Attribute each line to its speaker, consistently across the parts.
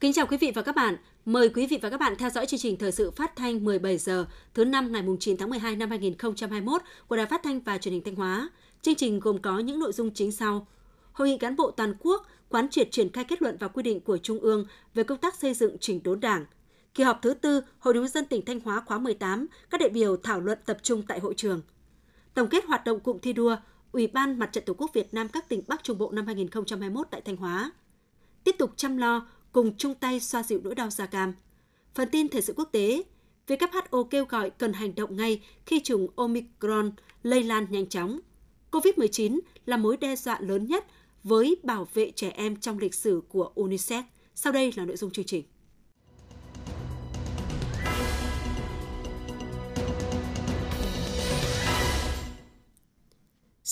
Speaker 1: Kính chào quý vị và các bạn. Mời quý vị và các bạn theo dõi chương trình thời sự phát thanh 17 giờ, thứ năm ngày 9 tháng 12 năm 2021 của Đài Phát thanh và Truyền hình Thanh Hóa. Chương trình gồm có những nội dung chính sau: Hội nghị cán bộ toàn quốc quán triệt triển khai kết luận và quy định của Trung ương về công tác xây dựng chỉnh đốn Đảng. Kỳ họp thứ tư Hội đồng nhân dân tỉnh Thanh Hóa khóa 18, các đại biểu thảo luận tập trung tại hội trường. Tổng kết hoạt động cụm thi đua Ủy ban Mặt trận Tổ quốc Việt Nam các tỉnh Bắc Trung Bộ năm 2021 tại Thanh Hóa. Tiếp tục chăm lo cùng chung tay xoa dịu nỗi đau da cam. Phần tin thời sự quốc tế, WHO kêu gọi cần hành động ngay khi chủng Omicron lây lan nhanh chóng. COVID-19 là mối đe dọa lớn nhất với bảo vệ trẻ em trong lịch sử của UNICEF. Sau đây là nội dung chương trình.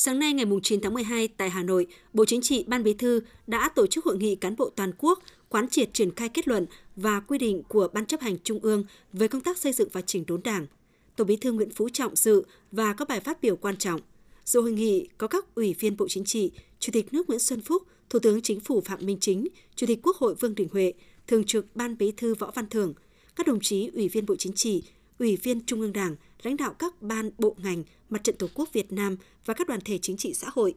Speaker 1: Sáng nay ngày 9 tháng 12 tại Hà Nội, Bộ Chính trị Ban Bí thư đã tổ chức hội nghị cán bộ toàn quốc quán triệt triển khai kết luận và quy định của Ban chấp hành Trung ương về công tác xây dựng và chỉnh đốn Đảng. Tổng Bí thư Nguyễn Phú Trọng dự và có bài phát biểu quan trọng. Dự hội nghị có các ủy viên Bộ Chính trị, Chủ tịch nước Nguyễn Xuân Phúc, Thủ tướng Chính phủ Phạm Minh Chính, Chủ tịch Quốc hội Vương Đình Huệ, Thường trực Ban Bí thư Võ Văn Thưởng, các đồng chí ủy viên Bộ Chính trị, ủy viên Trung ương Đảng, lãnh đạo các ban bộ ngành, Mặt trận Tổ quốc Việt Nam và các đoàn thể chính trị xã hội.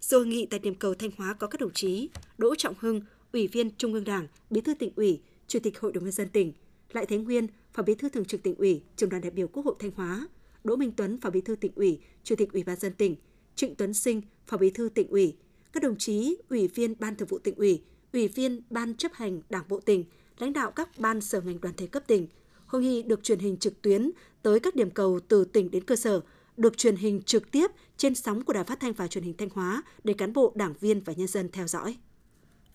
Speaker 1: Dự hội nghị tại điểm cầu Thanh Hóa có các đồng chí Đỗ Trọng Hưng, Ủy viên Trung ương Đảng, Bí thư tỉnh ủy, Chủ tịch Hội đồng nhân dân tỉnh, Lại Thế Nguyên, Phó Bí thư Thường trực tỉnh ủy, Trưởng đoàn đại biểu Quốc hội Thanh Hóa, Đỗ Minh Tuấn, Phó Bí thư tỉnh ủy, Chủ tịch Ủy ban dân tỉnh, Trịnh Tuấn Sinh, Phó Bí thư tỉnh ủy, các đồng chí Ủy viên Ban Thường vụ tỉnh ủy, Ủy viên Ban chấp hành Đảng bộ tỉnh, lãnh đạo các ban sở ngành đoàn thể cấp tỉnh. Hội nghị được truyền hình trực tuyến tới các điểm cầu từ tỉnh đến cơ sở, được truyền hình trực tiếp trên sóng của Đài Phát thanh và Truyền hình Thanh Hóa để cán bộ, đảng viên và nhân dân theo dõi.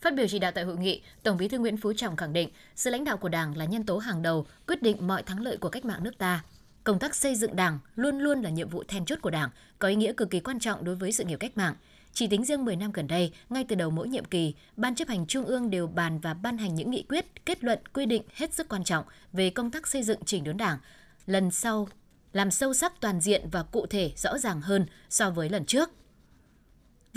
Speaker 2: Phát biểu chỉ đạo tại hội nghị, Tổng Bí thư Nguyễn Phú Trọng khẳng định, sự lãnh đạo của Đảng là nhân tố hàng đầu, quyết định mọi thắng lợi của cách mạng nước ta. Công tác xây dựng Đảng luôn luôn là nhiệm vụ then chốt của Đảng, có ý nghĩa cực kỳ quan trọng đối với sự nghiệp cách mạng. Chỉ tính riêng 10 năm gần đây, ngay từ đầu mỗi nhiệm kỳ, Ban chấp hành Trung ương đều bàn và ban hành những nghị quyết, kết luận, quy định hết sức quan trọng về công tác xây dựng chỉnh đốn Đảng. Lần sau, làm sâu sắc toàn diện và cụ thể rõ ràng hơn so với lần trước.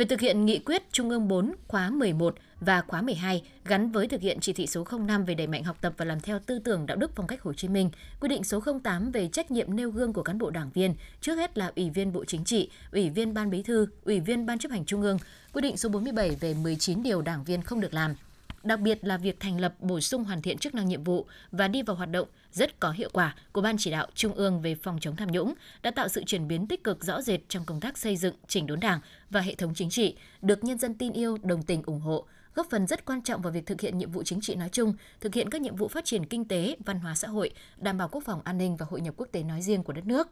Speaker 2: Về thực hiện nghị quyết Trung ương 4 khóa 11 và khóa 12 gắn với thực hiện chỉ thị số 05 về đẩy mạnh học tập và làm theo tư tưởng đạo đức phong cách Hồ Chí Minh, quy định số 08 về trách nhiệm nêu gương của cán bộ đảng viên, trước hết là Ủy viên Bộ Chính trị, Ủy viên Ban Bí thư, Ủy viên Ban chấp hành Trung ương, quy định số 47 về 19 điều đảng viên không được làm, đặc biệt là việc thành lập bổ sung hoàn thiện chức năng nhiệm vụ và đi vào hoạt động rất có hiệu quả của Ban chỉ đạo Trung ương về phòng chống tham nhũng đã tạo sự chuyển biến tích cực rõ rệt trong công tác xây dựng, chỉnh đốn Đảng và hệ thống chính trị, được nhân dân tin yêu, đồng tình ủng hộ, góp phần rất quan trọng vào việc thực hiện nhiệm vụ chính trị nói chung, thực hiện các nhiệm vụ phát triển kinh tế, văn hóa xã hội, đảm bảo quốc phòng an ninh và hội nhập quốc tế nói riêng của đất nước.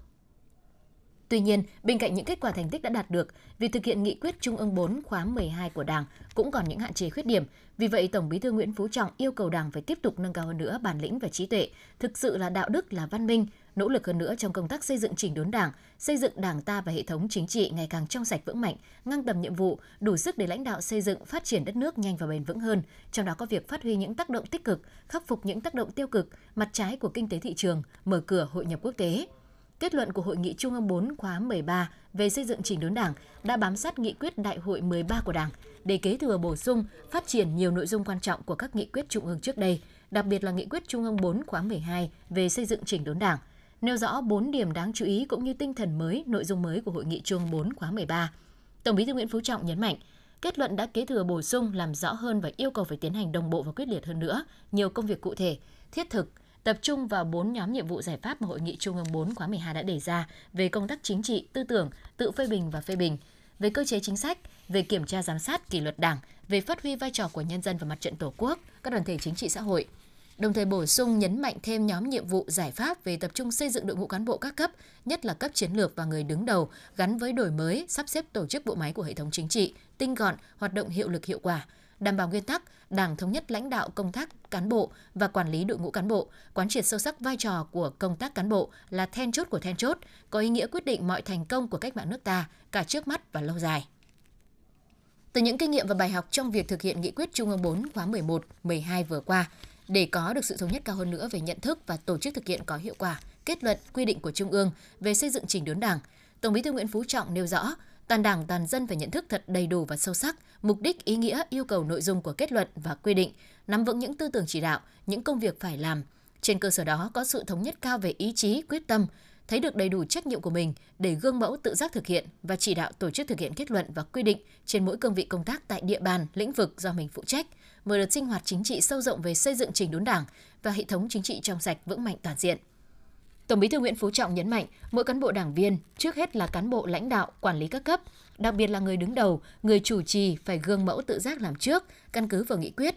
Speaker 2: Tuy nhiên, bên cạnh những kết quả thành tích đã đạt được, việc thực hiện nghị quyết Trung ương 4 khóa 12 của Đảng cũng còn những hạn chế khuyết điểm. Vì vậy, Tổng Bí thư Nguyễn Phú Trọng yêu cầu Đảng phải tiếp tục nâng cao hơn nữa bản lĩnh và trí tuệ, thực sự là đạo đức là văn minh, nỗ lực hơn nữa trong công tác xây dựng chỉnh đốn Đảng, xây dựng Đảng ta và hệ thống chính trị ngày càng trong sạch vững mạnh, ngang tầm nhiệm vụ, đủ sức để lãnh đạo xây dựng phát triển đất nước nhanh và bền vững hơn, trong đó có việc phát huy những tác động tích cực, khắc phục những tác động tiêu cực, mặt trái của kinh tế thị trường, mở cửa hội nhập quốc tế. Kết luận của Hội nghị Trung ương 4 khóa 13 về xây dựng chỉnh đốn Đảng đã bám sát nghị quyết Đại hội 13 của Đảng để kế thừa bổ sung, phát triển nhiều nội dung quan trọng của các nghị quyết Trung ương trước đây, đặc biệt là nghị quyết Trung ương 4 khóa 12 về xây dựng chỉnh đốn Đảng, nêu rõ 4 điểm đáng chú ý cũng như tinh thần mới, nội dung mới của Hội nghị Trung ương 4 khóa 13. Tổng Bí thư Nguyễn Phú Trọng nhấn mạnh, kết luận đã kế thừa bổ sung làm rõ hơn và yêu cầu phải tiến hành đồng bộ và quyết liệt hơn nữa nhiều công việc cụ thể, thiết thực, tập trung vào 4 nhóm nhiệm vụ giải pháp mà Hội nghị Trung ương 4 khóa 12 đã đề ra về công tác chính trị, tư tưởng, tự phê bình và phê bình, về cơ chế chính sách, về kiểm tra giám sát kỷ luật đảng, về phát huy vai trò của nhân dân và mặt trận Tổ quốc, các đoàn thể chính trị xã hội. Đồng thời bổ sung nhấn mạnh thêm nhóm nhiệm vụ giải pháp về tập trung xây dựng đội ngũ cán bộ các cấp, nhất là cấp chiến lược và người đứng đầu, gắn với đổi mới, sắp xếp tổ chức bộ máy của hệ thống chính trị, tinh gọn, hoạt động hiệu lực hiệu quả, đảm bảo nguyên tắc Đảng thống nhất lãnh đạo công tác cán bộ và quản lý đội ngũ cán bộ, quán triệt sâu sắc vai trò của công tác cán bộ là then chốt của then chốt, có ý nghĩa quyết định mọi thành công của cách mạng nước ta cả trước mắt và lâu dài. Từ những kinh nghiệm và bài học trong việc thực hiện nghị quyết Trung ương 4 khóa 11, 12 vừa qua, để có được sự thống nhất cao hơn nữa về nhận thức và tổ chức thực hiện có hiệu quả kết luận quy định của Trung ương về xây dựng chỉnh đốn Đảng, Tổng Bí thư Nguyễn Phú Trọng nêu rõ, toàn Đảng, toàn dân phải nhận thức thật đầy đủ và sâu sắc mục đích, ý nghĩa, yêu cầu nội dung của kết luận và quy định, nắm vững những tư tưởng chỉ đạo, những công việc phải làm. Trên cơ sở đó có sự thống nhất cao về ý chí, quyết tâm, thấy được đầy đủ trách nhiệm của mình để gương mẫu tự giác thực hiện và chỉ đạo tổ chức thực hiện kết luận và quy định trên mỗi cương vị công tác tại địa bàn, lĩnh vực do mình phụ trách, mở đợt sinh hoạt chính trị sâu rộng về xây dựng trình đốn Đảng và hệ thống chính trị trong sạch vững mạnh toàn diện. Tổng Bí thư Nguyễn Phú Trọng nhấn mạnh, mỗi cán bộ đảng viên trước hết là cán bộ lãnh đạo, quản lý các cấp, đặc biệt là người đứng đầu, người chủ trì phải gương mẫu tự giác làm trước, căn cứ vào nghị quyết,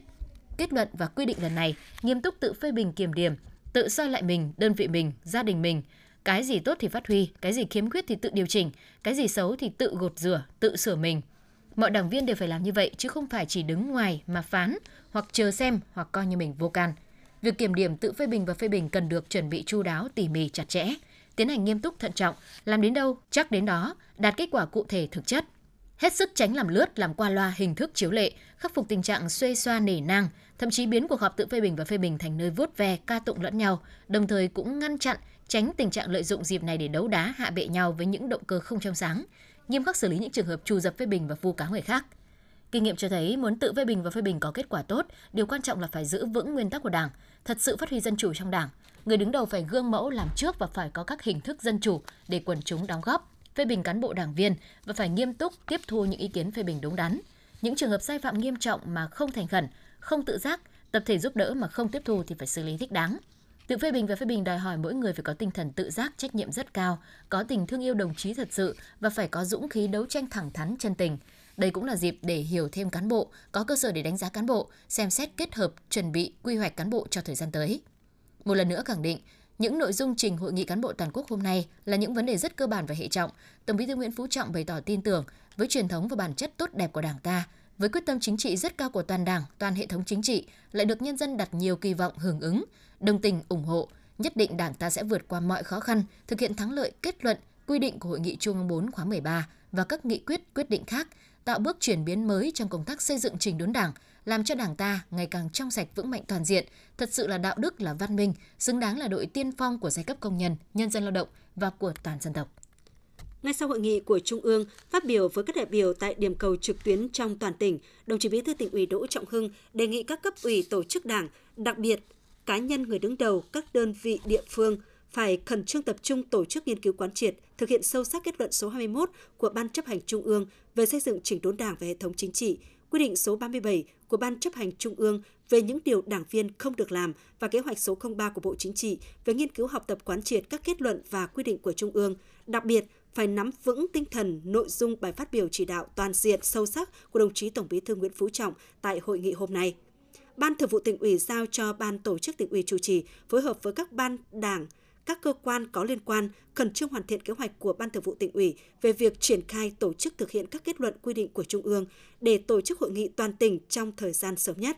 Speaker 2: kết luận và quy định lần này, nghiêm túc tự phê bình kiểm điểm, tự soi lại mình, đơn vị mình, gia đình mình, cái gì tốt thì phát huy, cái gì khiếm khuyết thì tự điều chỉnh, cái gì xấu thì tự gột rửa, tự sửa mình. Mọi đảng viên đều phải làm như vậy chứ không phải chỉ đứng ngoài mà phán hoặc chờ xem hoặc coi như mình vô can. Việc kiểm điểm tự phê bình và phê bình cần được chuẩn bị chu đáo, tỉ mỉ, chặt chẽ, tiến hành nghiêm túc thận trọng, làm đến đâu chắc đến đó, đạt kết quả cụ thể thực chất. Hết sức tránh làm lướt, làm qua loa hình thức chiếu lệ, khắc phục tình trạng xuê xoa nể nang, thậm chí biến cuộc họp tự phê bình và phê bình thành nơi vuốt ve, ca tụng lẫn nhau, đồng thời cũng ngăn chặn, tránh tình trạng lợi dụng dịp này để đấu đá hạ bệ nhau với những động cơ không trong sáng, nghiêm khắc xử lý những trường hợp trù dập phê bình và vu cáo người khác. Kinh nghiệm cho thấy muốn tự phê bình và phê bình có kết quả tốt, điều quan trọng là phải giữ vững nguyên tắc của Đảng, thật sự phát huy dân chủ trong Đảng. Người đứng đầu phải gương mẫu làm trước và phải có các hình thức dân chủ để quần chúng đóng góp, phê bình cán bộ đảng viên và phải nghiêm túc tiếp thu những ý kiến phê bình đúng đắn. Những trường hợp sai phạm nghiêm trọng mà không thành khẩn, không tự giác, tập thể giúp đỡ mà không tiếp thu thì phải xử lý thích đáng. Tự phê bình và phê bình đòi hỏi mỗi người phải có tinh thần tự giác, trách nhiệm rất cao, có tình thương yêu đồng chí thật sự và phải có dũng khí đấu tranh thẳng thắn chân tình. Đây cũng là dịp để hiểu thêm cán bộ, có cơ sở để đánh giá cán bộ, xem xét kết hợp, chuẩn bị, quy hoạch cán bộ cho thời gian tới. Một lần nữa khẳng định, những nội dung trình hội nghị cán bộ toàn quốc hôm nay là những vấn đề rất cơ bản và hệ trọng. Tổng Bí thư Nguyễn Phú Trọng bày tỏ tin tưởng với truyền thống và bản chất tốt đẹp của Đảng ta, với quyết tâm chính trị rất cao của toàn Đảng, toàn hệ thống chính trị lại được nhân dân đặt nhiều kỳ vọng hưởng ứng, đồng tình ủng hộ, nhất định Đảng ta sẽ vượt qua mọi khó khăn, thực hiện thắng lợi kết luận, quy định của Hội nghị Trung ương 4 khóa 13 và các nghị quyết, quyết định khác, tạo bước chuyển biến mới trong công tác xây dựng trình đốn Đảng, làm cho Đảng ta ngày càng trong sạch vững mạnh toàn diện, thật sự là đạo đức là văn minh, xứng đáng là đội tiên phong của giai cấp công nhân, nhân dân lao động và của toàn dân tộc.
Speaker 1: Ngay sau hội nghị của Trung ương, phát biểu với các đại biểu tại điểm cầu trực tuyến trong toàn tỉnh, đồng chí Bí thư tỉnh ủy Đỗ Trọng Hưng đề nghị các cấp ủy tổ chức đảng, đặc biệt cá nhân người đứng đầu các đơn vị địa phương phải khẩn trương tập trung tổ chức nghiên cứu quán triệt, thực hiện sâu sắc kết luận số 21 của Ban chấp hành Trung ương về xây dựng chỉnh đốn Đảng và hệ thống chính trị, quy định số 37 của Ban chấp hành Trung ương về những điều đảng viên không được làm và kế hoạch số 03 của Bộ Chính trị về nghiên cứu học tập quán triệt các kết luận và quy định của Trung ương, đặc biệt phải nắm vững tinh thần, nội dung bài phát biểu chỉ đạo toàn diện sâu sắc của đồng chí Tổng Bí thư Nguyễn Phú Trọng tại hội nghị hôm nay. Ban Thường vụ tỉnh ủy giao cho Ban tổ chức tỉnh ủy chủ trì phối hợp với các ban đảng, các cơ quan có liên quan khẩn trương hoàn thiện kế hoạch của Ban Thường vụ tỉnh ủy về việc triển khai tổ chức thực hiện các kết luận quy định của Trung ương để tổ chức hội nghị toàn tỉnh trong thời gian sớm nhất.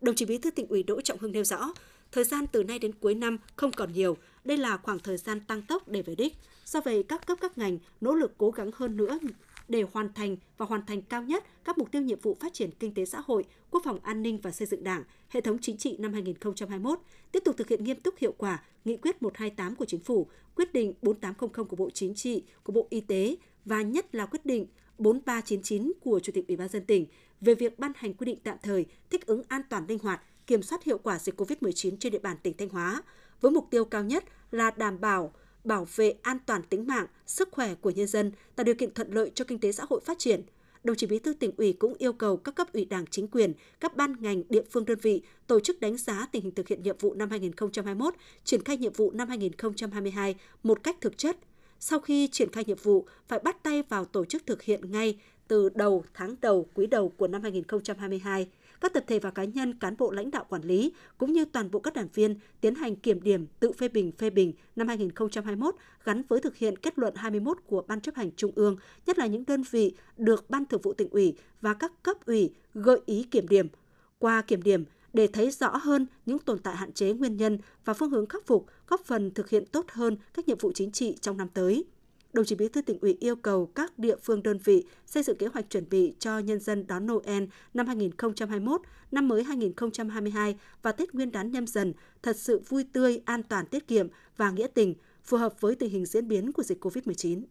Speaker 1: Đồng chí Bí thư tỉnh ủy Đỗ Trọng Hưng nêu rõ, thời gian từ nay đến cuối năm không còn nhiều, đây là khoảng thời gian tăng tốc để về đích. Do vậy, các cấp các ngành nỗ lực cố gắng hơn nữa để hoàn thành và hoàn thành cao nhất các mục tiêu nhiệm vụ phát triển kinh tế xã hội, quốc phòng an ninh và xây dựng Đảng, hệ thống chính trị năm 2021, tiếp tục thực hiện nghiêm túc hiệu quả nghị quyết 128 của Chính phủ, quyết định 4800 của Bộ Chính trị, của Bộ Y tế và nhất là quyết định 4399 của Chủ tịch Ủy ban dân tỉnh về việc ban hành quy định tạm thời thích ứng an toàn linh hoạt, kiểm soát hiệu quả dịch COVID-19 trên địa bàn tỉnh Thanh Hóa, với mục tiêu cao nhất là đảm bảo bảo vệ an toàn tính mạng, sức khỏe của nhân dân, tạo điều kiện thuận lợi cho kinh tế xã hội phát triển. Đồng chí Bí thư tỉnh ủy cũng yêu cầu các cấp ủy Đảng chính quyền, các ban ngành, địa phương đơn vị tổ chức đánh giá tình hình thực hiện nhiệm vụ năm 2021, triển khai nhiệm vụ năm 2022 một cách thực chất. Sau khi triển khai nhiệm vụ, phải bắt tay vào tổ chức thực hiện ngay từ đầu tháng đầu quý đầu của năm 2022 các tập thể và cá nhân cán bộ lãnh đạo quản lý cũng như toàn bộ các đảng viên tiến hành kiểm điểm tự phê bình phê bình năm 2021 gắn với thực hiện kết luận 21 của Ban chấp hành Trung ương, nhất là những đơn vị được Ban Thường vụ tỉnh ủy và các cấp ủy gợi ý kiểm điểm. Qua kiểm điểm, để thấy rõ hơn những tồn tại hạn chế nguyên nhân và phương hướng khắc phục, góp phần thực hiện tốt hơn các nhiệm vụ chính trị trong năm tới đồng chí Bí thư tỉnh ủy yêu cầu các địa phương đơn vị xây dựng kế hoạch chuẩn bị cho nhân dân đón Noel năm 2021, năm mới 2022 và Tết Nguyên đán nhâm dần thật sự vui tươi, an toàn, tiết kiệm và nghĩa tình, phù hợp với tình hình diễn biến của dịch COVID-19.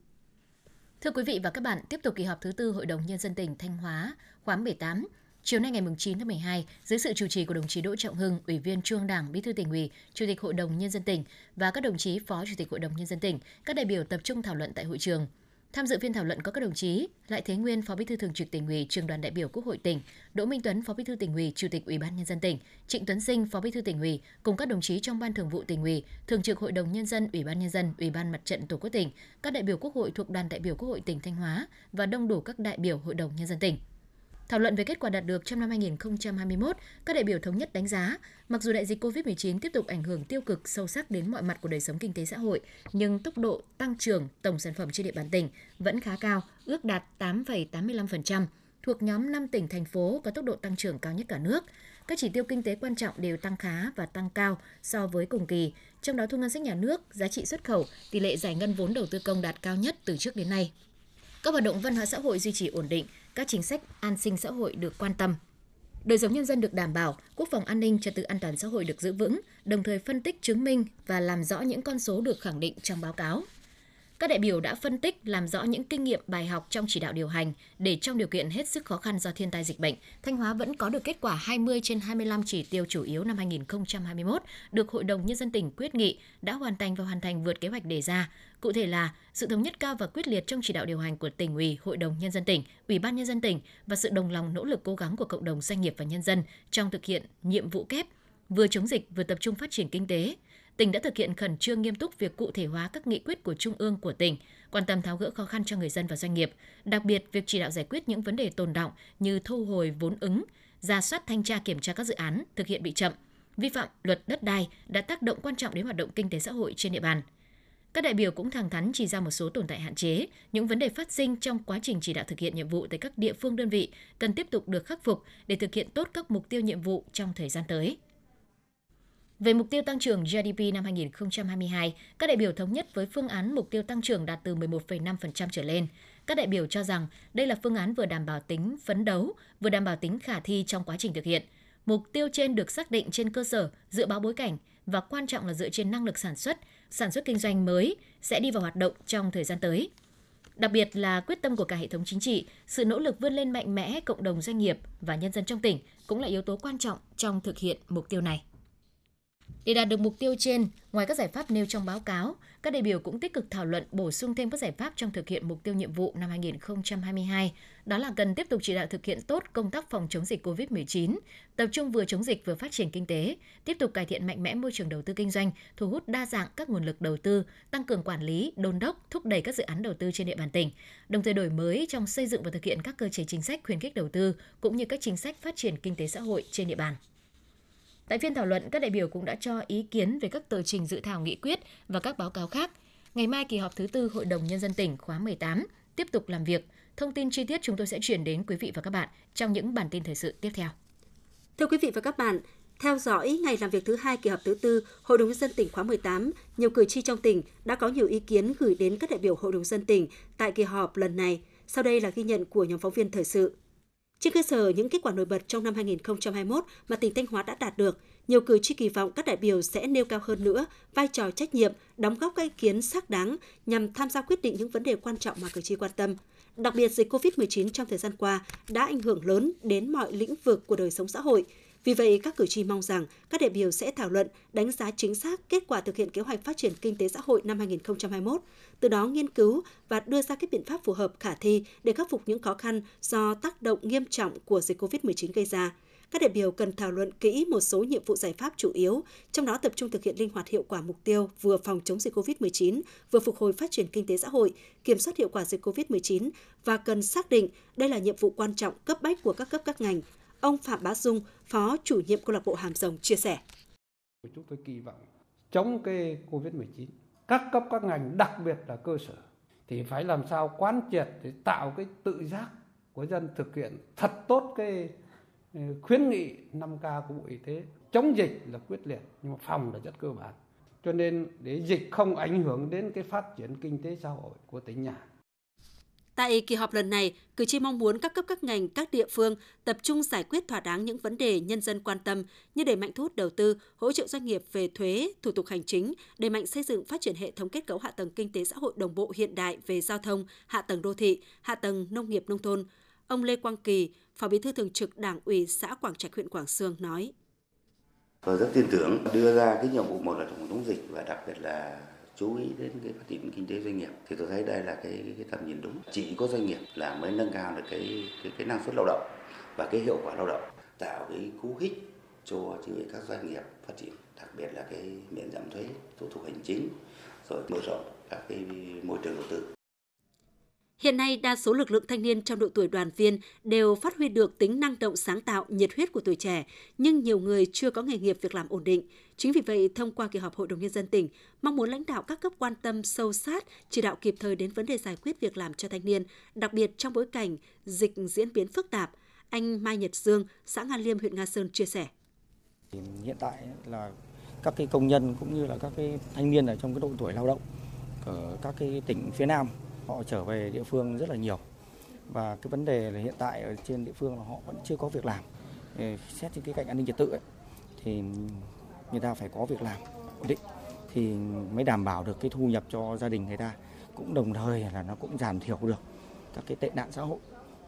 Speaker 2: Thưa quý vị và các bạn, tiếp tục kỳ họp thứ tư Hội đồng Nhân dân tỉnh Thanh Hóa khóa 18. Chiều nay ngày 9 tháng 12, dưới sự chủ trì của đồng chí Đỗ Trọng Hưng, Ủy viên Trung Đảng, Bí thư tỉnh ủy, Chủ tịch Hội đồng Nhân dân tỉnh và các đồng chí Phó Chủ tịch Hội đồng Nhân dân tỉnh, các đại biểu tập trung thảo luận tại hội trường. Tham dự phiên thảo luận có các đồng chí Lại Thế Nguyên, Phó Bí thư Thường trực tỉnh ủy, Trường đoàn đại biểu Quốc hội tỉnh, Đỗ Minh Tuấn, Phó Bí thư tỉnh ủy, Chủ tịch Ủy ban nhân dân tỉnh, Trịnh Tuấn Sinh, Phó Bí thư tỉnh ủy cùng các đồng chí trong Ban Thường vụ tỉnh ủy, Thường trực Hội đồng nhân dân, Ủy ban nhân dân, Ủy ban Mặt trận Tổ quốc tỉnh, các đại biểu Quốc hội thuộc đoàn đại biểu Quốc hội tỉnh Thanh Hóa và đông đủ các đại biểu Hội đồng nhân dân tỉnh. Thảo luận về kết quả đạt được trong năm 2021, các đại biểu thống nhất đánh giá, mặc dù đại dịch COVID-19 tiếp tục ảnh hưởng tiêu cực sâu sắc đến mọi mặt của đời sống kinh tế xã hội, nhưng tốc độ tăng trưởng tổng sản phẩm trên địa bàn tỉnh vẫn khá cao, ước đạt 8,85%, thuộc nhóm 5 tỉnh thành phố có tốc độ tăng trưởng cao nhất cả nước. Các chỉ tiêu kinh tế quan trọng đều tăng khá và tăng cao so với cùng kỳ, trong đó thu ngân sách nhà nước, giá trị xuất khẩu, tỷ lệ giải ngân vốn đầu tư công đạt cao nhất từ trước đến nay. Các hoạt động văn hóa xã hội duy trì ổn định, các chính sách an sinh xã hội được quan tâm. Đời sống nhân dân được đảm bảo, quốc phòng an ninh, trật tự an toàn xã hội được giữ vững, đồng thời phân tích chứng minh và làm rõ những con số được khẳng định trong báo cáo. Các đại biểu đã phân tích, làm rõ những kinh nghiệm bài học trong chỉ đạo điều hành để trong điều kiện hết sức khó khăn do thiên tai dịch bệnh, Thanh Hóa vẫn có được kết quả 20 trên 25 chỉ tiêu chủ yếu năm 2021 được Hội đồng Nhân dân tỉnh quyết nghị đã hoàn thành và hoàn thành vượt kế hoạch đề ra. Cụ thể là sự thống nhất cao và quyết liệt trong chỉ đạo điều hành của tỉnh ủy, Hội đồng Nhân dân tỉnh, Ủy ban Nhân dân tỉnh và sự đồng lòng nỗ lực cố gắng của cộng đồng doanh nghiệp và nhân dân trong thực hiện nhiệm vụ kép vừa chống dịch vừa tập trung phát triển kinh tế, tỉnh đã thực hiện khẩn trương nghiêm túc việc cụ thể hóa các nghị quyết của Trung ương của tỉnh, quan tâm tháo gỡ khó khăn cho người dân và doanh nghiệp, đặc biệt việc chỉ đạo giải quyết những vấn đề tồn động như thu hồi vốn ứng, ra soát thanh tra kiểm tra các dự án thực hiện bị chậm, vi phạm luật đất đai đã tác động quan trọng đến hoạt động kinh tế xã hội trên địa bàn. Các đại biểu cũng thẳng thắn chỉ ra một số tồn tại hạn chế, những vấn đề phát sinh trong quá trình chỉ đạo thực hiện nhiệm vụ tại các địa phương đơn vị cần tiếp tục được khắc phục để thực hiện tốt các mục tiêu nhiệm vụ trong thời gian tới. Về mục tiêu tăng trưởng GDP năm 2022, các đại biểu thống nhất với phương án mục tiêu tăng trưởng đạt từ 11,5% trở lên. Các đại biểu cho rằng đây là phương án vừa đảm bảo tính phấn đấu, vừa đảm bảo tính khả thi trong quá trình thực hiện. Mục tiêu trên được xác định trên cơ sở dự báo bối cảnh và quan trọng là dựa trên năng lực sản xuất, sản xuất kinh doanh mới sẽ đi vào hoạt động trong thời gian tới. Đặc biệt là quyết tâm của cả hệ thống chính trị, sự nỗ lực vươn lên mạnh mẽ cộng đồng doanh nghiệp và nhân dân trong tỉnh cũng là yếu tố quan trọng trong thực hiện mục tiêu này. Để đạt được mục tiêu trên, ngoài các giải pháp nêu trong báo cáo, các đại biểu cũng tích cực thảo luận bổ sung thêm các giải pháp trong thực hiện mục tiêu nhiệm vụ năm 2022. Đó là cần tiếp tục chỉ đạo thực hiện tốt công tác phòng chống dịch COVID-19, tập trung vừa chống dịch vừa phát triển kinh tế, tiếp tục cải thiện mạnh mẽ môi trường đầu tư kinh doanh, thu hút đa dạng các nguồn lực đầu tư, tăng cường quản lý, đôn đốc, thúc đẩy các dự án đầu tư trên địa bàn tỉnh, đồng thời đổi mới trong xây dựng và thực hiện các cơ chế chính sách khuyến khích đầu tư cũng như các chính sách phát triển kinh tế xã hội trên địa bàn. Tại phiên thảo luận, các đại biểu cũng đã cho ý kiến về các tờ trình dự thảo nghị quyết và các báo cáo khác. Ngày mai kỳ họp thứ tư Hội đồng Nhân dân tỉnh khóa 18 tiếp tục làm việc. Thông tin chi tiết chúng tôi sẽ chuyển đến quý vị và các bạn trong những bản tin thời sự tiếp theo.
Speaker 1: Thưa quý vị và các bạn, theo dõi ngày làm việc thứ hai kỳ họp thứ tư Hội đồng nhân dân tỉnh khóa 18, nhiều cử tri trong tỉnh đã có nhiều ý kiến gửi đến các đại biểu Hội đồng dân tỉnh tại kỳ họp lần này. Sau đây là ghi nhận của nhóm phóng viên thời sự. Trên cơ sở những kết quả nổi bật trong năm 2021 mà tỉnh Thanh Hóa đã đạt được, nhiều cử tri kỳ vọng các đại biểu sẽ nêu cao hơn nữa vai trò trách nhiệm, đóng góp các ý kiến xác đáng nhằm tham gia quyết định những vấn đề quan trọng mà cử tri quan tâm. Đặc biệt, dịch COVID-19 trong thời gian qua đã ảnh hưởng lớn đến mọi lĩnh vực của đời sống xã hội, vì vậy, các cử tri mong rằng các đại biểu sẽ thảo luận, đánh giá chính xác kết quả thực hiện kế hoạch phát triển kinh tế xã hội năm 2021, từ đó nghiên cứu và đưa ra các biện pháp phù hợp khả thi để khắc phục những khó khăn do tác động nghiêm trọng của dịch COVID-19 gây ra. Các đại biểu cần thảo luận kỹ một số nhiệm vụ giải pháp chủ yếu, trong đó tập trung thực hiện linh hoạt hiệu quả mục tiêu vừa phòng chống dịch COVID-19, vừa phục hồi phát triển kinh tế xã hội, kiểm soát hiệu quả dịch COVID-19 và cần xác định đây là nhiệm vụ quan trọng cấp bách của các cấp các ngành, Ông Phạm Bá Dung, Phó chủ nhiệm câu lạc bộ Hàm Rồng chia sẻ.
Speaker 3: Chúng tôi kỳ vọng chống cái Covid-19, các cấp các ngành, đặc biệt là cơ sở, thì phải làm sao quán triệt để tạo cái tự giác của dân thực hiện thật tốt cái ừ, khuyến nghị 5K của Bộ Y tế. Chống dịch là quyết liệt, nhưng mà phòng là rất cơ bản. Cho nên để dịch không ảnh hưởng đến cái phát triển kinh tế xã hội của tỉnh nhà
Speaker 1: Tại kỳ họp lần này, cử tri mong muốn các cấp các ngành, các địa phương tập trung giải quyết thỏa đáng những vấn đề nhân dân quan tâm như đẩy mạnh thu hút đầu tư, hỗ trợ doanh nghiệp về thuế, thủ tục hành chính, đẩy mạnh xây dựng phát triển hệ thống kết cấu hạ tầng kinh tế xã hội đồng bộ hiện đại về giao thông, hạ tầng đô thị, hạ tầng nông nghiệp nông thôn. Ông Lê Quang Kỳ, Phó Bí thư Thường trực Đảng ủy xã Quảng Trạch huyện Quảng Sương nói:
Speaker 4: Tôi rất tin tưởng đưa ra cái nhiệm vụ một là phòng chống dịch và đặc biệt là chú ý đến cái phát triển kinh tế doanh nghiệp thì tôi thấy đây là cái, cái tầm nhìn đúng chỉ có doanh nghiệp là mới nâng cao được cái cái, cái năng suất lao động và cái hiệu quả lao động tạo cái cú hích cho các doanh nghiệp phát triển đặc biệt là cái miễn giảm thuế thủ tục hành chính rồi mở rộng các cái môi trường đầu tư
Speaker 1: Hiện nay, đa số lực lượng thanh niên trong độ tuổi đoàn viên đều phát huy được tính năng động sáng tạo, nhiệt huyết của tuổi trẻ, nhưng nhiều người chưa có nghề nghiệp việc làm ổn định. Chính vì vậy, thông qua kỳ họp Hội đồng Nhân dân tỉnh, mong muốn lãnh đạo các cấp quan tâm sâu sát, chỉ đạo kịp thời đến vấn đề giải quyết việc làm cho thanh niên, đặc biệt trong bối cảnh dịch diễn biến phức tạp. Anh Mai Nhật Dương, xã Nga Liêm, huyện Nga Sơn chia sẻ.
Speaker 5: Hiện tại là các cái công nhân cũng như là các cái thanh niên ở trong cái độ tuổi lao động ở các cái tỉnh phía Nam họ trở về địa phương rất là nhiều và cái vấn đề là hiện tại ở trên địa phương là họ vẫn chưa có việc làm xét trên cái cạnh an ninh trật tự ấy, thì người ta phải có việc làm, ổn định. Thì mới đảm bảo được cái thu nhập cho gia đình người ta. Cũng đồng thời là nó cũng giảm thiểu được các cái tệ nạn xã hội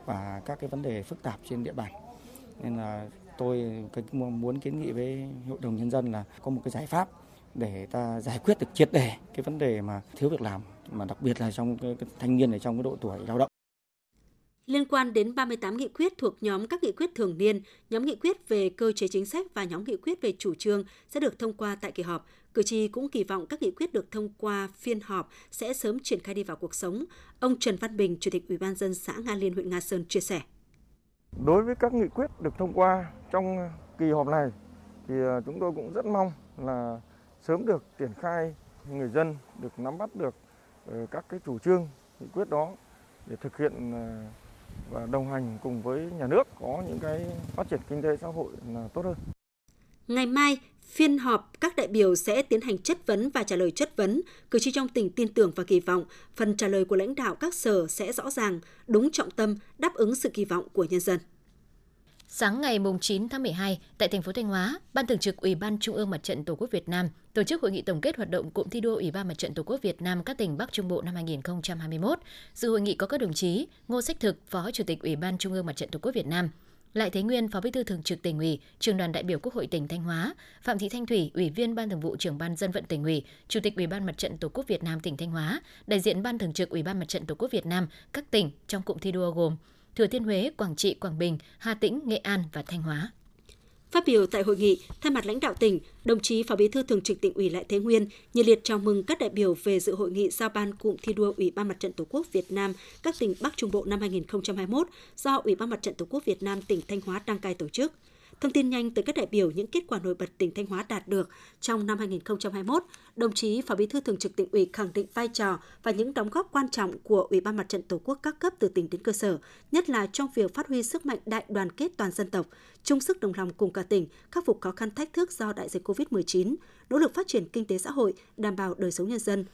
Speaker 5: và các cái vấn đề phức tạp trên địa bàn. Nên là tôi muốn kiến nghị với hội đồng nhân dân là có một cái giải pháp để ta giải quyết được triệt đề cái vấn đề mà thiếu việc làm, mà đặc biệt là trong cái thanh niên ở trong cái độ tuổi lao động.
Speaker 1: Liên quan đến 38 nghị quyết thuộc nhóm các nghị quyết thường niên, nhóm nghị quyết về cơ chế chính sách và nhóm nghị quyết về chủ trương sẽ được thông qua tại kỳ họp. Cử tri cũng kỳ vọng các nghị quyết được thông qua phiên họp sẽ sớm triển khai đi vào cuộc sống. Ông Trần Văn Bình, Chủ tịch Ủy ban dân xã Nga Liên, huyện Nga Sơn chia sẻ.
Speaker 6: Đối với các nghị quyết được thông qua trong kỳ họp này thì à, chúng tôi cũng rất mong là sớm được triển khai người dân được nắm bắt được ờ, các cái chủ trương nghị quyết đó để thực hiện à, và đồng hành cùng với nhà nước có những cái phát triển kinh tế xã hội là tốt hơn.
Speaker 1: Ngày mai, phiên họp các đại biểu sẽ tiến hành chất vấn và trả lời chất vấn. Cử tri trong tỉnh tin tưởng và kỳ vọng phần trả lời của lãnh đạo các sở sẽ rõ ràng, đúng trọng tâm, đáp ứng sự kỳ vọng của nhân dân.
Speaker 2: Sáng ngày 9 tháng 12, tại thành phố Thanh Hóa, Ban Thường trực Ủy ban Trung ương Mặt trận Tổ quốc Việt Nam tổ chức hội nghị tổng kết hoạt động cụm thi đua Ủy ban Mặt trận Tổ quốc Việt Nam các tỉnh Bắc Trung Bộ năm 2021. Dự hội nghị có các đồng chí Ngô Sách Thực, Phó Chủ tịch Ủy ban Trung ương Mặt trận Tổ quốc Việt Nam, Lại Thế Nguyên, Phó Bí thư Thường trực Tỉnh ủy, Trường đoàn đại biểu Quốc hội tỉnh Thanh Hóa, Phạm Thị Thanh Thủy, Ủy viên Ban Thường vụ Trưởng ban Dân vận Tỉnh ủy, Chủ tịch Ủy ban Mặt trận Tổ quốc Việt Nam tỉnh Thanh Hóa, đại diện Ban Thường trực Ủy ban Mặt trận Tổ quốc Việt Nam các tỉnh trong cụm thi đua gồm Thừa Thiên Huế, Quảng Trị, Quảng Bình, Hà Tĩnh, Nghệ An và Thanh Hóa.
Speaker 1: Phát biểu tại hội nghị, thay mặt lãnh đạo tỉnh, đồng chí Phó Bí thư Thường trực Tỉnh ủy Lại Thế Nguyên nhiệt liệt chào mừng các đại biểu về dự hội nghị giao ban cụm thi đua Ủy ban Mặt trận Tổ quốc Việt Nam các tỉnh Bắc Trung Bộ năm 2021 do Ủy ban Mặt trận Tổ quốc Việt Nam tỉnh Thanh Hóa đăng cai tổ chức. Thông tin nhanh tới các đại biểu những kết quả nổi bật tỉnh Thanh Hóa đạt được trong năm 2021, đồng chí Phó Bí thư Thường trực Tỉnh ủy khẳng định vai trò và những đóng góp quan trọng của Ủy ban Mặt trận Tổ quốc các cấp từ tỉnh đến cơ sở, nhất là trong việc phát huy sức mạnh đại đoàn kết toàn dân tộc, chung sức đồng lòng cùng cả tỉnh, khắc phục khó khăn thách thức do đại dịch COVID-19, nỗ lực phát triển kinh tế xã hội, đảm bảo đời sống nhân dân,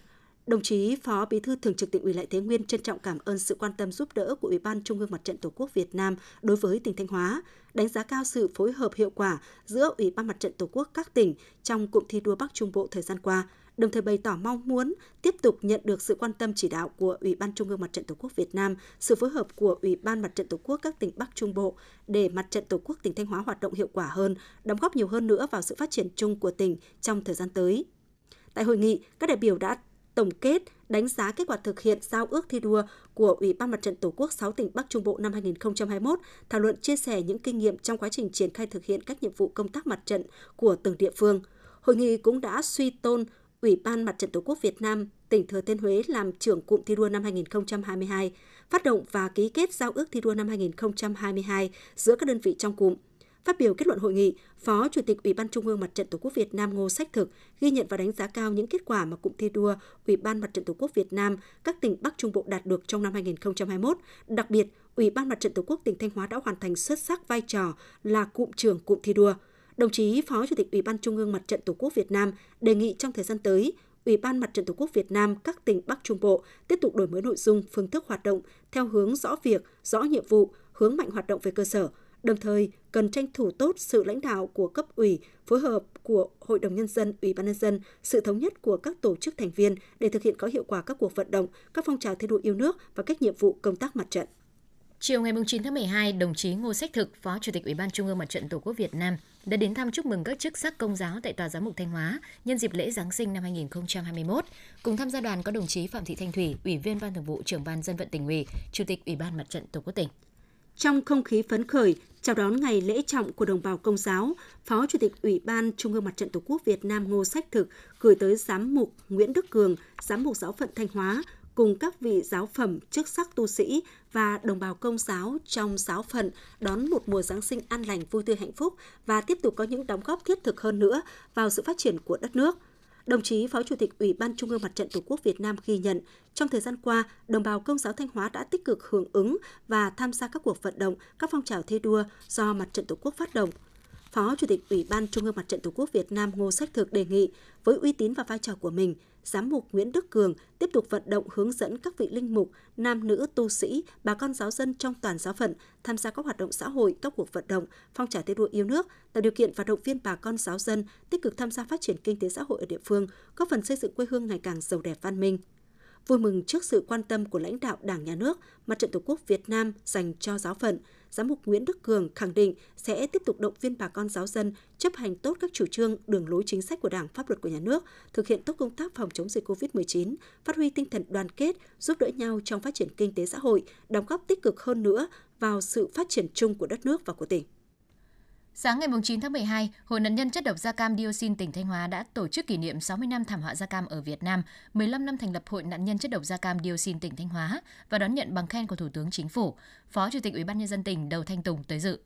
Speaker 1: Đồng chí Phó Bí thư Thường trực Tỉnh ủy Lại Thế Nguyên trân trọng cảm ơn sự quan tâm giúp đỡ của Ủy ban Trung ương Mặt trận Tổ quốc Việt Nam đối với tỉnh Thanh Hóa, đánh giá cao sự phối hợp hiệu quả giữa Ủy ban Mặt trận Tổ quốc các tỉnh trong cụm thi đua Bắc Trung Bộ thời gian qua, đồng thời bày tỏ mong muốn tiếp tục nhận được sự quan tâm chỉ đạo của Ủy ban Trung ương Mặt trận Tổ quốc Việt Nam, sự phối hợp của Ủy ban Mặt trận Tổ quốc các tỉnh Bắc Trung Bộ để Mặt trận Tổ quốc tỉnh Thanh Hóa hoạt động hiệu quả hơn, đóng góp nhiều hơn nữa vào sự phát triển chung của tỉnh trong thời gian tới. Tại hội nghị, các đại biểu đã tổng kết, đánh giá kết quả thực hiện giao ước thi đua của Ủy ban Mặt trận Tổ quốc 6 tỉnh Bắc Trung Bộ năm 2021, thảo luận chia sẻ những kinh nghiệm trong quá trình triển khai thực hiện các nhiệm vụ công tác mặt trận của từng địa phương. Hội nghị cũng đã suy tôn Ủy ban Mặt trận Tổ quốc Việt Nam tỉnh Thừa Thiên Huế làm trưởng cụm thi đua năm 2022, phát động và ký kết giao ước thi đua năm 2022 giữa các đơn vị trong cụm. Phát biểu kết luận hội nghị, Phó Chủ tịch Ủy ban Trung ương Mặt trận Tổ quốc Việt Nam Ngô Sách Thực ghi nhận và đánh giá cao những kết quả mà cụm thi đua Ủy ban Mặt trận Tổ quốc Việt Nam các tỉnh Bắc Trung Bộ đạt được trong năm 2021. Đặc biệt, Ủy ban Mặt trận Tổ quốc tỉnh Thanh Hóa đã hoàn thành xuất sắc vai trò là cụm trưởng cụm thi đua. Đồng chí Phó Chủ tịch Ủy ban Trung ương Mặt trận Tổ quốc Việt Nam đề nghị trong thời gian tới, Ủy ban Mặt trận Tổ quốc Việt Nam các tỉnh Bắc Trung Bộ tiếp tục đổi mới nội dung, phương thức hoạt động theo hướng rõ việc, rõ nhiệm vụ, hướng mạnh hoạt động về cơ sở, đồng thời cần tranh thủ tốt sự lãnh đạo của cấp ủy, phối hợp của Hội đồng Nhân dân, Ủy ban Nhân dân, sự thống nhất của các tổ chức thành viên để thực hiện có hiệu quả các cuộc vận động, các phong trào thi đua yêu nước và các nhiệm vụ công tác mặt trận.
Speaker 2: Chiều ngày 9 tháng 12, đồng chí Ngô Sách Thực, Phó Chủ tịch Ủy ban Trung ương Mặt trận Tổ quốc Việt Nam đã đến thăm chúc mừng các chức sắc công giáo tại Tòa Giám mục Thanh Hóa nhân dịp lễ Giáng sinh năm 2021. Cùng tham gia đoàn có đồng chí Phạm Thị Thanh Thủy, Ủy viên Ban Thường vụ, Trưởng ban Dân vận tỉnh ủy, Chủ tịch Ủy ban Mặt trận Tổ quốc tỉnh.
Speaker 1: Trong không khí phấn khởi, chào đón ngày lễ trọng của đồng bào công giáo, Phó Chủ tịch Ủy ban Trung ương Mặt trận Tổ quốc Việt Nam Ngô Sách Thực gửi tới Giám mục Nguyễn Đức Cường, Giám mục Giáo phận Thanh Hóa cùng các vị giáo phẩm, chức sắc tu sĩ và đồng bào công giáo trong giáo phận đón một mùa Giáng sinh an lành vui tươi hạnh phúc và tiếp tục có những đóng góp thiết thực hơn nữa vào sự phát triển của đất nước. Đồng chí Phó Chủ tịch Ủy ban Trung ương Mặt trận Tổ quốc Việt Nam ghi nhận, trong thời gian qua, đồng bào công giáo Thanh Hóa đã tích cực hưởng ứng và tham gia các cuộc vận động, các phong trào thi đua do Mặt trận Tổ quốc phát động. Phó Chủ tịch Ủy ban Trung ương Mặt trận Tổ quốc Việt Nam Ngô Sách Thực đề nghị, với uy tín và vai trò của mình, Giám mục Nguyễn Đức Cường tiếp tục vận động hướng dẫn các vị linh mục, nam nữ tu sĩ, bà con giáo dân trong toàn giáo phận tham gia các hoạt động xã hội, các cuộc vận động, phong trào thi đua yêu nước, tạo điều kiện và động viên bà con giáo dân tích cực tham gia phát triển kinh tế xã hội ở địa phương, góp phần xây dựng quê hương ngày càng giàu đẹp văn minh. Vui mừng trước sự quan tâm của lãnh đạo Đảng, Nhà nước, Mặt trận Tổ quốc Việt Nam dành cho giáo phận, Giám mục Nguyễn Đức Cường khẳng định sẽ tiếp tục động viên bà con giáo dân chấp hành tốt các chủ trương, đường lối chính sách của Đảng, pháp luật của nhà nước, thực hiện tốt công tác phòng chống dịch COVID-19, phát huy tinh thần đoàn kết, giúp đỡ nhau trong phát triển kinh tế xã hội, đóng góp tích cực hơn nữa vào sự phát triển chung của đất nước và của tỉnh.
Speaker 2: Sáng ngày 9 tháng 12, Hội nạn nhân chất độc da cam dioxin tỉnh Thanh Hóa đã tổ chức kỷ niệm 60 năm thảm họa da cam ở Việt Nam, 15 năm thành lập Hội nạn nhân chất độc da cam dioxin tỉnh Thanh Hóa và đón nhận bằng khen của Thủ tướng Chính phủ. Phó Chủ tịch Ủy ban nhân dân tỉnh Đầu Thanh Tùng tới dự.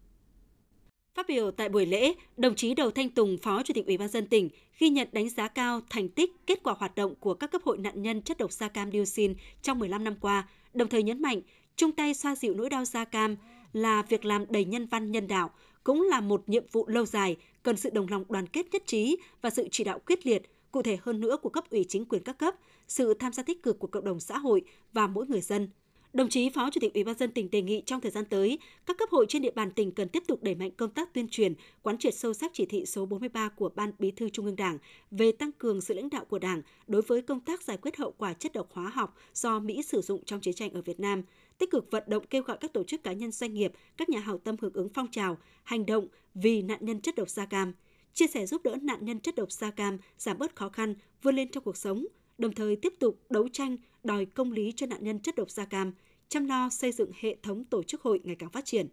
Speaker 1: Phát biểu tại buổi lễ, đồng chí Đầu Thanh Tùng, Phó Chủ tịch Ủy ban dân tỉnh, ghi nhận đánh giá cao thành tích, kết quả hoạt động của các cấp hội nạn nhân chất độc da cam dioxin trong 15 năm qua, đồng thời nhấn mạnh chung tay xoa dịu nỗi đau da cam là việc làm đầy nhân văn nhân đạo, cũng là một nhiệm vụ lâu dài, cần sự đồng lòng đoàn kết nhất trí và sự chỉ đạo quyết liệt, cụ thể hơn nữa của cấp ủy chính quyền các cấp, sự tham gia tích cực của cộng đồng xã hội và mỗi người dân. Đồng chí Phó Chủ tịch Ủy ban dân tỉnh đề nghị trong thời gian tới, các cấp hội trên địa bàn tỉnh cần tiếp tục đẩy mạnh công tác tuyên truyền, quán triệt sâu sắc chỉ thị số 43 của Ban Bí thư Trung ương Đảng về tăng cường sự lãnh đạo của Đảng đối với công tác giải quyết hậu quả chất độc hóa học do Mỹ sử dụng trong chiến tranh ở Việt Nam, tích cực vận động kêu gọi các tổ chức cá nhân doanh nghiệp, các nhà hảo tâm hưởng ứng phong trào, hành động vì nạn nhân chất độc da cam, chia sẻ giúp đỡ nạn nhân chất độc da cam giảm bớt khó khăn, vươn lên trong cuộc sống, đồng thời tiếp tục đấu tranh đòi công lý cho nạn nhân chất độc da cam, chăm lo xây dựng hệ thống tổ chức hội ngày càng phát triển.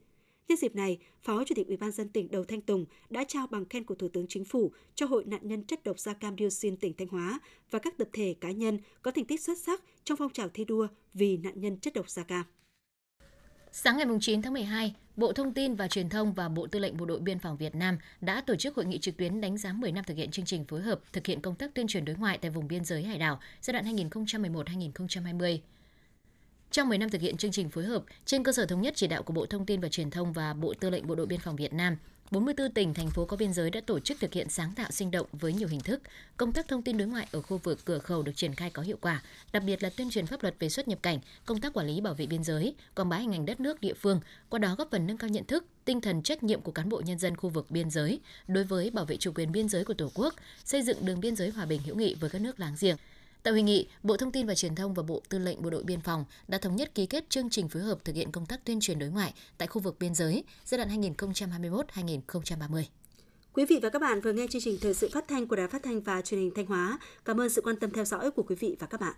Speaker 1: Nhân dịp này, Phó Chủ tịch Ủy ban dân tỉnh Đầu Thanh Tùng đã trao bằng khen của Thủ tướng Chính phủ cho Hội nạn nhân chất độc da cam dioxin tỉnh Thanh Hóa và các tập thể cá nhân có thành tích xuất sắc trong phong trào thi đua vì nạn nhân chất độc da cam.
Speaker 2: Sáng ngày 9 tháng 12, Bộ Thông tin và Truyền thông và Bộ Tư lệnh Bộ đội Biên phòng Việt Nam đã tổ chức hội nghị trực tuyến đánh giá 10 năm thực hiện chương trình phối hợp thực hiện công tác tuyên truyền đối ngoại tại vùng biên giới hải đảo giai đoạn 2011-2020. Trong 10 năm thực hiện chương trình phối hợp, trên cơ sở thống nhất chỉ đạo của Bộ Thông tin và Truyền thông và Bộ Tư lệnh Bộ đội Biên phòng Việt Nam, 44 tỉnh, thành phố có biên giới đã tổ chức thực hiện sáng tạo sinh động với nhiều hình thức. Công tác thông tin đối ngoại ở khu vực cửa khẩu được triển khai có hiệu quả, đặc biệt là tuyên truyền pháp luật về xuất nhập cảnh, công tác quản lý bảo vệ biên giới, quảng bá hình ảnh đất nước địa phương, qua đó góp phần nâng cao nhận thức, tinh thần trách nhiệm của cán bộ nhân dân khu vực biên giới đối với bảo vệ chủ quyền biên giới của Tổ quốc, xây dựng đường biên giới hòa bình hữu nghị với các nước láng giềng. Tại hội nghị, Bộ Thông tin và Truyền thông và Bộ Tư lệnh Bộ đội Biên phòng đã thống nhất ký kết chương trình phối hợp thực hiện công tác tuyên truyền đối ngoại tại khu vực biên giới giai đoạn 2021-2030.
Speaker 1: Quý vị và các bạn vừa nghe chương trình thời sự phát thanh của Đài Phát thanh và Truyền hình Thanh Hóa. Cảm ơn sự quan tâm theo dõi của quý vị và các bạn.